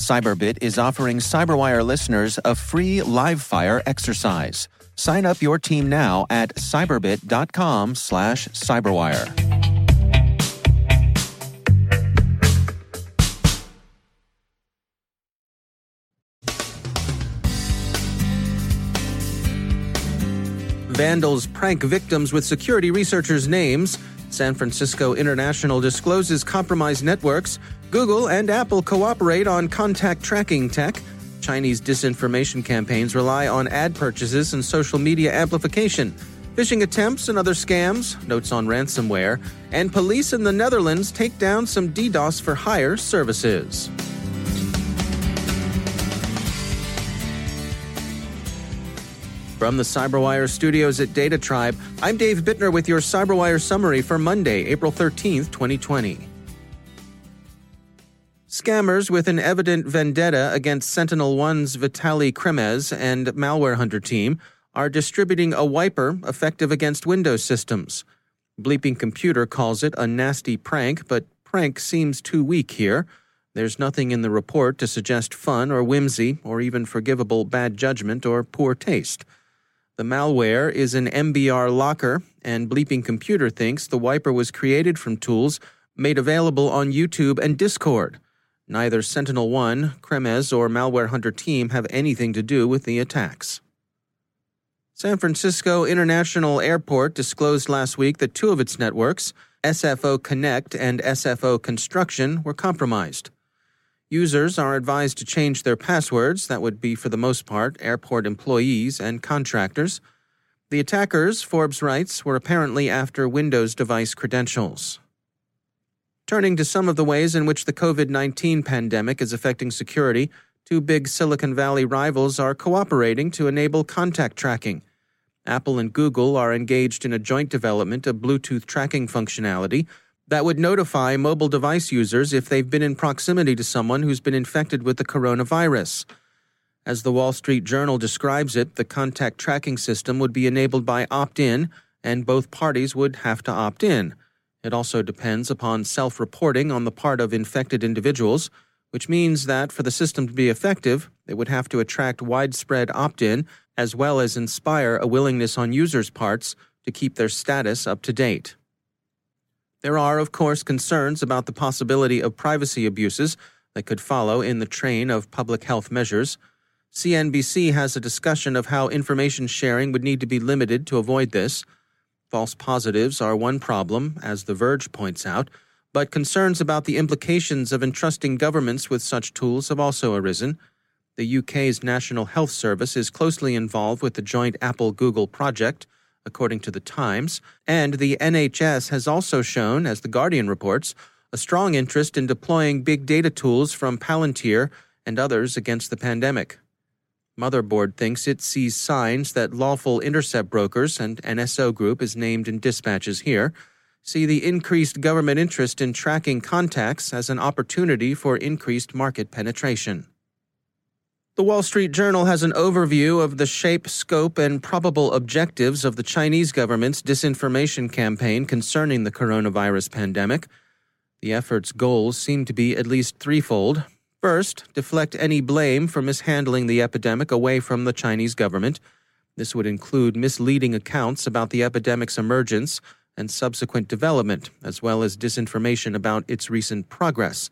Cyberbit is offering Cyberwire listeners a free live fire exercise. Sign up your team now at cyberbit.com slash cyberwire. Vandals prank victims with security researchers' names. San Francisco International discloses compromised networks. Google and Apple cooperate on contact tracking tech. Chinese disinformation campaigns rely on ad purchases and social media amplification. Phishing attempts and other scams, notes on ransomware, and police in the Netherlands take down some DDoS for hire services. From the Cyberwire studios at Data Tribe, I'm Dave Bittner with your Cyberwire summary for Monday, April 13th, 2020. Scammers with an evident vendetta against Sentinel One's Vitali Kremez and Malware Hunter team are distributing a wiper effective against Windows systems. Bleeping Computer calls it a nasty prank, but prank seems too weak here. There's nothing in the report to suggest fun or whimsy or even forgivable bad judgment or poor taste. The malware is an MBR locker, and Bleeping Computer thinks the wiper was created from tools made available on YouTube and Discord. Neither Sentinel One, Kremez, or Malware Hunter team have anything to do with the attacks. San Francisco International Airport disclosed last week that two of its networks, SFO Connect and SFO Construction, were compromised. Users are advised to change their passwords, that would be for the most part airport employees and contractors. The attackers, Forbes writes, were apparently after Windows device credentials. Turning to some of the ways in which the COVID 19 pandemic is affecting security, two big Silicon Valley rivals are cooperating to enable contact tracking. Apple and Google are engaged in a joint development of Bluetooth tracking functionality that would notify mobile device users if they've been in proximity to someone who's been infected with the coronavirus. As the Wall Street Journal describes it, the contact tracking system would be enabled by opt in, and both parties would have to opt in. It also depends upon self reporting on the part of infected individuals, which means that for the system to be effective, it would have to attract widespread opt in as well as inspire a willingness on users' parts to keep their status up to date. There are, of course, concerns about the possibility of privacy abuses that could follow in the train of public health measures. CNBC has a discussion of how information sharing would need to be limited to avoid this. False positives are one problem, as The Verge points out, but concerns about the implications of entrusting governments with such tools have also arisen. The UK's National Health Service is closely involved with the joint Apple Google project according to The Times, and the NHS has also shown, as The Guardian reports, a strong interest in deploying big data tools from Palantir and others against the pandemic. Motherboard thinks it sees signs that lawful intercept brokers, and NSO Group is named in dispatches here, see the increased government interest in tracking contacts as an opportunity for increased market penetration. The Wall Street Journal has an overview of the shape, scope, and probable objectives of the Chinese government's disinformation campaign concerning the coronavirus pandemic. The effort's goals seem to be at least threefold. First, deflect any blame for mishandling the epidemic away from the Chinese government. This would include misleading accounts about the epidemic's emergence and subsequent development, as well as disinformation about its recent progress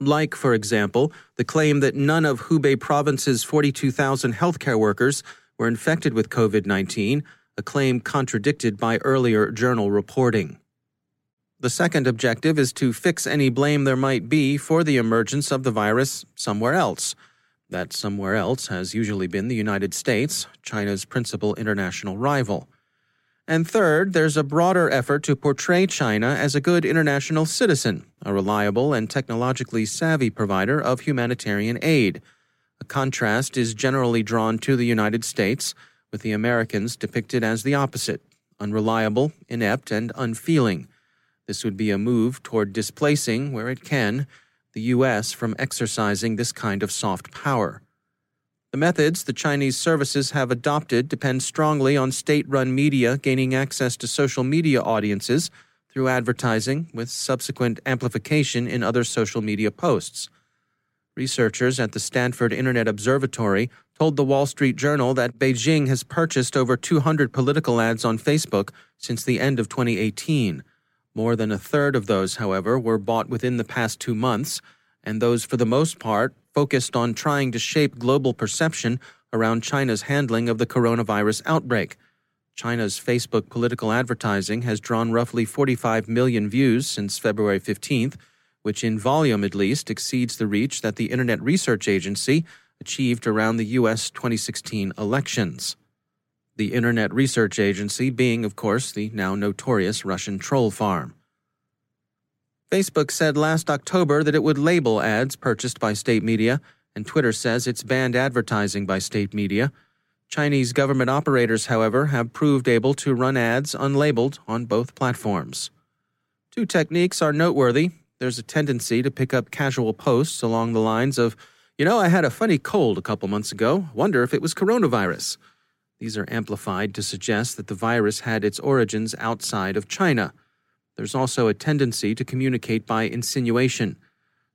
like, for example, the claim that none of Hubei province's 42,000 healthcare workers were infected with COVID 19, a claim contradicted by earlier journal reporting. The second objective is to fix any blame there might be for the emergence of the virus somewhere else. That somewhere else has usually been the United States, China's principal international rival. And third, there's a broader effort to portray China as a good international citizen, a reliable and technologically savvy provider of humanitarian aid. A contrast is generally drawn to the United States, with the Americans depicted as the opposite unreliable, inept, and unfeeling. This would be a move toward displacing, where it can, the U.S. from exercising this kind of soft power. The methods the Chinese services have adopted depend strongly on state run media gaining access to social media audiences through advertising, with subsequent amplification in other social media posts. Researchers at the Stanford Internet Observatory told the Wall Street Journal that Beijing has purchased over 200 political ads on Facebook since the end of 2018. More than a third of those, however, were bought within the past two months, and those, for the most part, focused on trying to shape global perception around China's handling of the coronavirus outbreak. China's Facebook political advertising has drawn roughly 45 million views since February 15th, which in volume at least exceeds the reach that the Internet Research Agency achieved around the U.S. 2016 elections. The Internet Research Agency being, of course, the now notorious Russian troll farm. Facebook said last October that it would label ads purchased by state media, and Twitter says it's banned advertising by state media. Chinese government operators, however, have proved able to run ads unlabeled on both platforms. Two techniques are noteworthy. There's a tendency to pick up casual posts along the lines of, you know, I had a funny cold a couple months ago. Wonder if it was coronavirus. These are amplified to suggest that the virus had its origins outside of China. There's also a tendency to communicate by insinuation.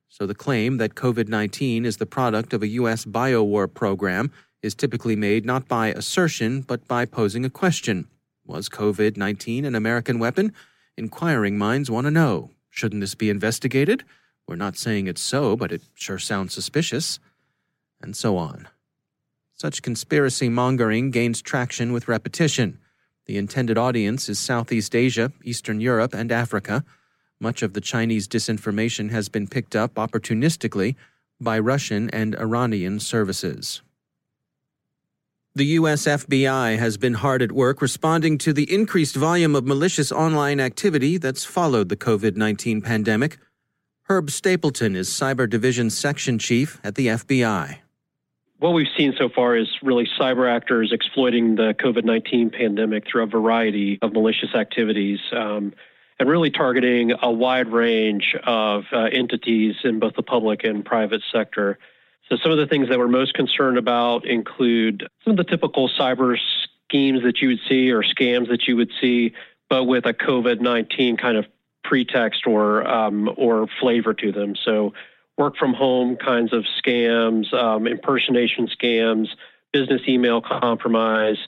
So the claim that COVID 19 is the product of a U.S. biowar program is typically made not by assertion, but by posing a question Was COVID 19 an American weapon? Inquiring minds want to know. Shouldn't this be investigated? We're not saying it's so, but it sure sounds suspicious. And so on. Such conspiracy mongering gains traction with repetition. The intended audience is Southeast Asia, Eastern Europe, and Africa. Much of the Chinese disinformation has been picked up opportunistically by Russian and Iranian services. The U.S. FBI has been hard at work responding to the increased volume of malicious online activity that's followed the COVID 19 pandemic. Herb Stapleton is Cyber Division Section Chief at the FBI what we've seen so far is really cyber actors exploiting the COVID 19 pandemic through a variety of malicious activities um, and really targeting a wide range of uh, entities in both the public and private sector. So, some of the things that we're most concerned about include some of the typical cyber schemes that you would see or scams that you would see, but with a COVID 19 kind of pretext or um, or flavor to them. So work from home kinds of scams, um, impersonation scams, business email compromise,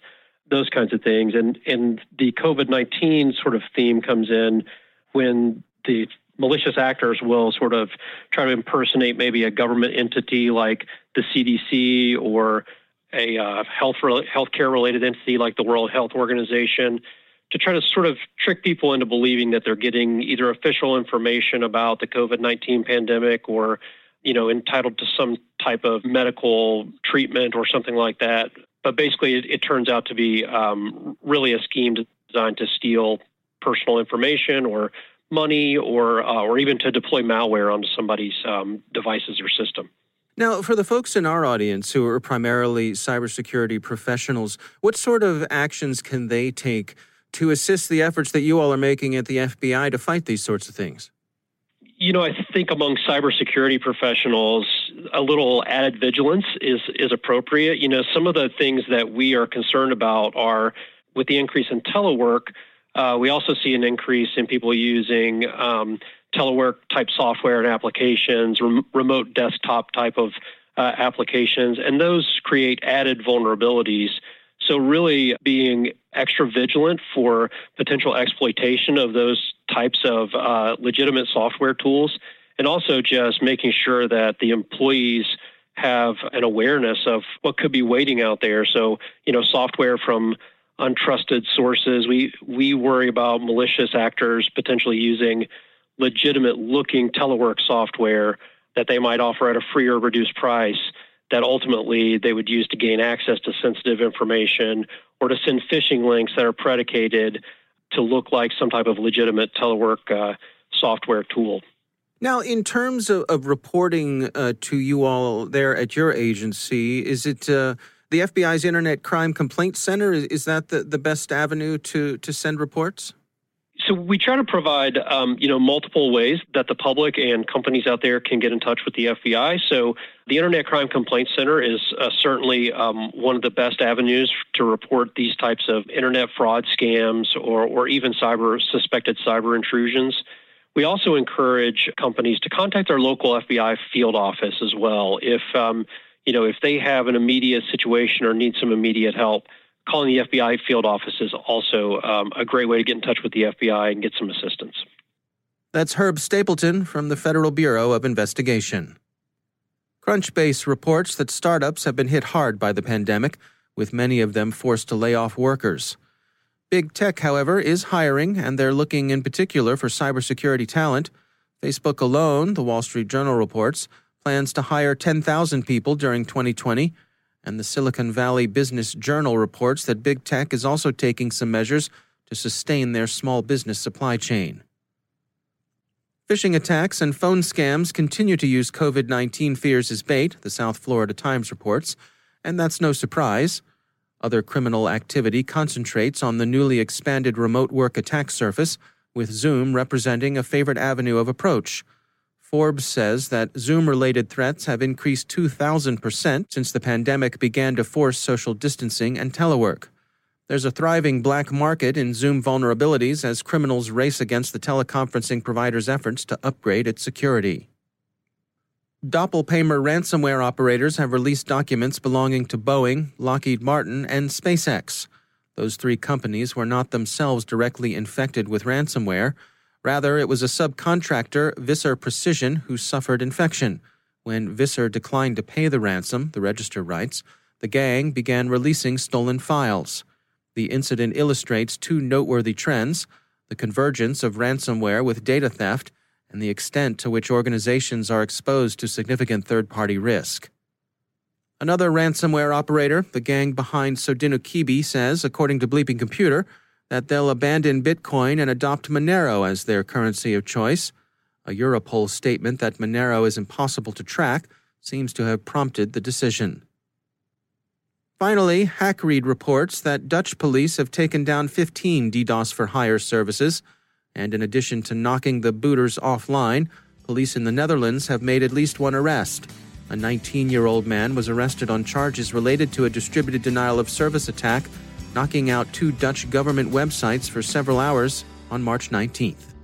those kinds of things. And and the COVID nineteen sort of theme comes in when the malicious actors will sort of try to impersonate maybe a government entity like the CDC or a uh, health healthcare related entity like the World Health Organization to try to sort of trick people into believing that they're getting either official information about the COVID 19 pandemic or, you know, entitled to some type of medical treatment or something like that. But basically, it, it turns out to be um, really a scheme designed to steal personal information or money or, uh, or even to deploy malware onto somebody's um, devices or system. Now, for the folks in our audience who are primarily cybersecurity professionals, what sort of actions can they take to assist the efforts that you all are making at the FBI to fight these sorts of things? You know, I think among cybersecurity professionals, a little added vigilance is is appropriate. You know, some of the things that we are concerned about are with the increase in telework. Uh, we also see an increase in people using um, telework type software and applications, rem- remote desktop type of uh, applications, and those create added vulnerabilities so, really being extra vigilant for potential exploitation of those types of uh, legitimate software tools, and also just making sure that the employees have an awareness of what could be waiting out there. So, you know, software from untrusted sources. We we worry about malicious actors potentially using legitimate looking telework software that they might offer at a free or reduced price that ultimately they would use to gain access to sensitive information or to send phishing links that are predicated to look like some type of legitimate telework uh, software tool. Now, in terms of, of reporting uh, to you all there at your agency, is it uh, the FBI's Internet Crime Complaint Center? Is, is that the, the best avenue to, to send reports? So we try to provide, um, you know, multiple ways that the public and companies out there can get in touch with the FBI. So the Internet Crime Complaint Center is uh, certainly um, one of the best avenues to report these types of internet fraud scams or, or even cyber suspected cyber intrusions. We also encourage companies to contact their local FBI field office as well if um, you know if they have an immediate situation or need some immediate help calling the FBI field office is also um, a great way to get in touch with the FBI and get some assistance. That's Herb Stapleton from the Federal Bureau of Investigation. Crunchbase reports that startups have been hit hard by the pandemic, with many of them forced to lay off workers. Big tech, however, is hiring, and they're looking in particular for cybersecurity talent. Facebook alone, the Wall Street Journal reports, plans to hire 10,000 people during 2020 and the Silicon Valley Business Journal reports that big tech is also taking some measures to sustain their small business supply chain. Phishing attacks and phone scams continue to use COVID 19 fears as bait, the South Florida Times reports, and that's no surprise. Other criminal activity concentrates on the newly expanded remote work attack surface, with Zoom representing a favorite avenue of approach. Forbes says that Zoom related threats have increased 2,000% since the pandemic began to force social distancing and telework. There's a thriving black market in Zoom vulnerabilities as criminals race against the teleconferencing provider's efforts to upgrade its security. Doppelpaymer ransomware operators have released documents belonging to Boeing, Lockheed Martin, and SpaceX. Those three companies were not themselves directly infected with ransomware Rather, it was a subcontractor, Visser Precision, who suffered infection. When Visser declined to pay the ransom, the register writes, the gang began releasing stolen files. The incident illustrates two noteworthy trends the convergence of ransomware with data theft and the extent to which organizations are exposed to significant third party risk. Another ransomware operator, the gang behind Sodinokibi, says, according to Bleeping Computer, that they'll abandon Bitcoin and adopt Monero as their currency of choice. A Europol statement that Monero is impossible to track seems to have prompted the decision. Finally, HackRead reports that Dutch police have taken down 15 DDoS for hire services, and in addition to knocking the booters offline, police in the Netherlands have made at least one arrest. A 19 year old man was arrested on charges related to a distributed denial of service attack knocking out two Dutch government websites for several hours on March 19th.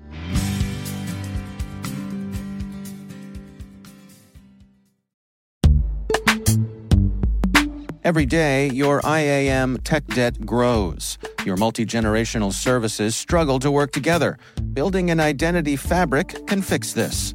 Every day, your IAM tech debt grows. Your multi generational services struggle to work together. Building an identity fabric can fix this.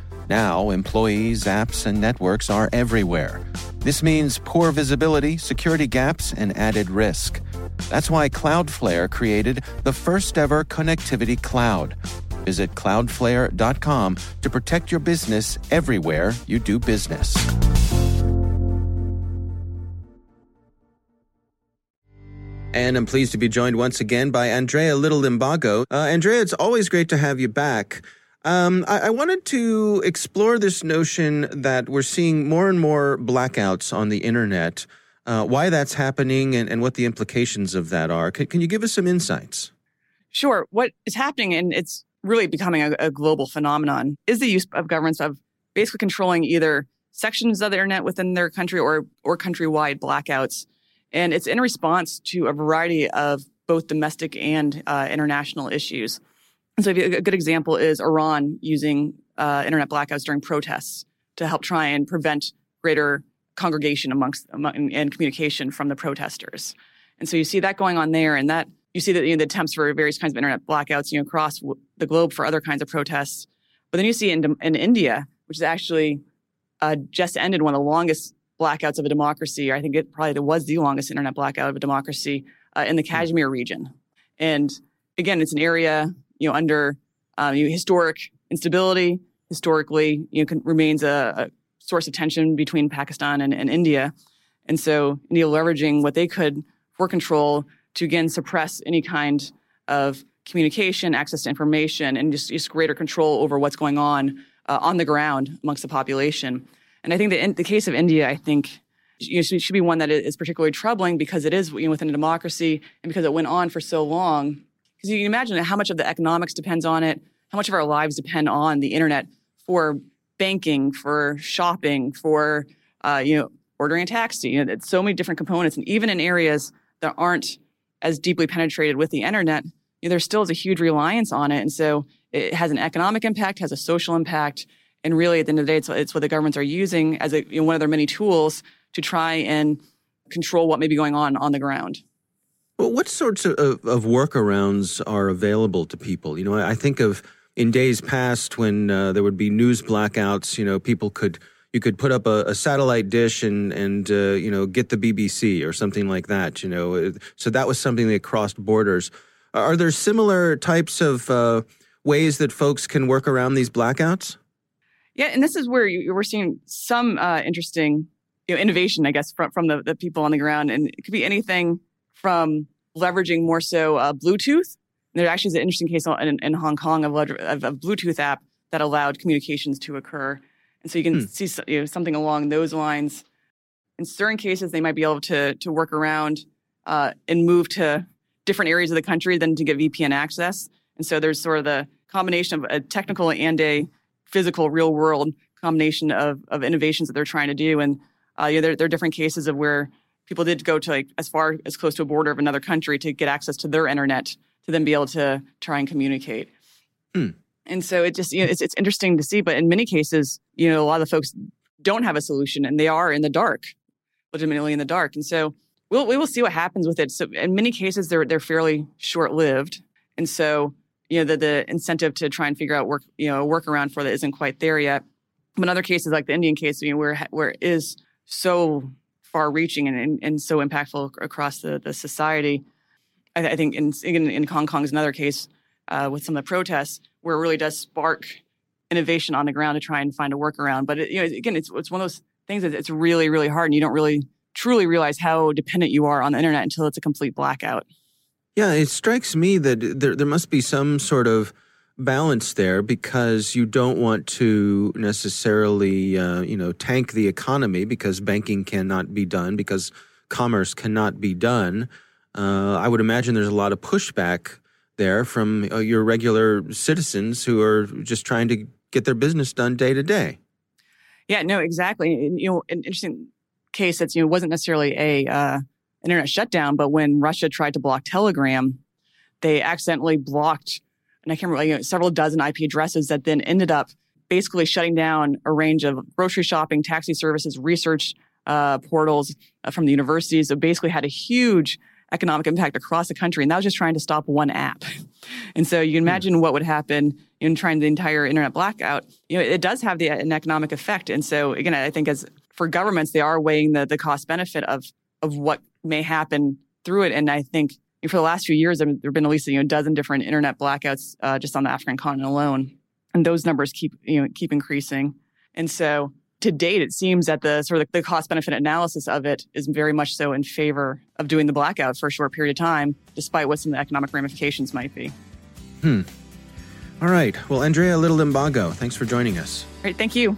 Now, employees, apps, and networks are everywhere. This means poor visibility, security gaps, and added risk. That's why Cloudflare created the first ever connectivity cloud. Visit cloudflare.com to protect your business everywhere you do business. And I'm pleased to be joined once again by Andrea Little Limbago. Uh, Andrea, it's always great to have you back. Um, I, I, wanted to explore this notion that we're seeing more and more blackouts on the internet, uh, why that's happening, and, and, what the implications of that are. Can, can, you give us some insights? Sure. What is happening, and it's really becoming a, a global phenomenon, is the use of governments of basically controlling either sections of the internet within their country or or countrywide blackouts, and it's in response to a variety of both domestic and uh, international issues. And so a good example is Iran using uh, internet blackouts during protests to help try and prevent greater congregation amongst among, and communication from the protesters. And so you see that going on there, and that you see that you know, the attempts for various kinds of internet blackouts you know across w- the globe for other kinds of protests. But then you see in, in India, which is actually uh, just ended one of the longest blackouts of a democracy. I think it probably was the longest internet blackout of a democracy uh, in the hmm. Kashmir region. And again, it's an area you know, under um, you know, historic instability, historically, you know, can, remains a, a, source of tension between Pakistan and, and India. And so India leveraging what they could for control to again suppress any kind of communication, access to information, and just, just greater control over what's going on uh, on the ground amongst the population. And I think that in the case of India, I think you know, should be one that is particularly troubling because it is you know, within a democracy and because it went on for so long because you can imagine how much of the economics depends on it, how much of our lives depend on the internet for banking, for shopping, for uh, you know ordering a taxi. You know, it's so many different components, and even in areas that aren't as deeply penetrated with the internet, you know, there still is a huge reliance on it, and so it has an economic impact, has a social impact, and really at the end of the day, it's, it's what the governments are using as a, you know, one of their many tools to try and control what may be going on on the ground. Well, what sorts of, of workarounds are available to people? You know, I think of in days past when uh, there would be news blackouts. You know, people could you could put up a, a satellite dish and and uh, you know get the BBC or something like that. You know, so that was something that crossed borders. Are there similar types of uh, ways that folks can work around these blackouts? Yeah, and this is where you, we're seeing some uh, interesting you know, innovation, I guess, from from the, the people on the ground, and it could be anything from leveraging more so uh, Bluetooth. There actually is an interesting case in, in Hong Kong of, of a Bluetooth app that allowed communications to occur. And so you can hmm. see you know, something along those lines. In certain cases, they might be able to, to work around uh, and move to different areas of the country than to get VPN access. And so there's sort of the combination of a technical and a physical, real world combination of, of innovations that they're trying to do. And uh, yeah, there, there are different cases of where people did go to like as far as close to a border of another country to get access to their internet to then be able to try and communicate. Hmm. And so it just you know it's it's interesting to see, but in many cases, you know, a lot of the folks don't have a solution and they are in the dark, legitimately in the dark. And so we'll we will see what happens with it. So in many cases, they're they're fairly short lived, and so you know the the incentive to try and figure out work you know a workaround for that isn't quite there yet. But in other cases, like the Indian case, I mean, where where it is so far reaching and, and, and, so impactful across the, the society. I, I think in, in, Hong Kong is another case uh, with some of the protests where it really does spark innovation on the ground to try and find a workaround. But it, you know, again, it's, it's one of those things that it's really, really hard and you don't really truly realize how dependent you are on the internet until it's a complete blackout. Yeah, it strikes me that there, there must be some sort of balance there because you don't want to necessarily, uh, you know, tank the economy because banking cannot be done because commerce cannot be done. Uh, I would imagine there's a lot of pushback there from uh, your regular citizens who are just trying to get their business done day to day. Yeah, no, exactly. you know, an interesting case that's you know wasn't necessarily a uh, internet shutdown, but when Russia tried to block Telegram, they accidentally blocked and I can't remember, you know, several dozen IP addresses that then ended up basically shutting down a range of grocery shopping, taxi services, research uh, portals uh, from the universities. So basically had a huge economic impact across the country. And that was just trying to stop one app. And so you can hmm. imagine what would happen in trying the entire internet blackout. You know, it does have the, an economic effect. And so again, I think as for governments, they are weighing the, the cost benefit of, of what may happen through it. And I think for the last few years, there have been at least you know, a dozen different internet blackouts uh, just on the African continent alone. And those numbers keep, you know, keep increasing. And so to date, it seems that the sort of the cost benefit analysis of it is very much so in favor of doing the blackout for a short period of time, despite what some of the economic ramifications might be. Hmm. All right. Well, Andrea Little Limbago, thanks for joining us. Great. Thank you.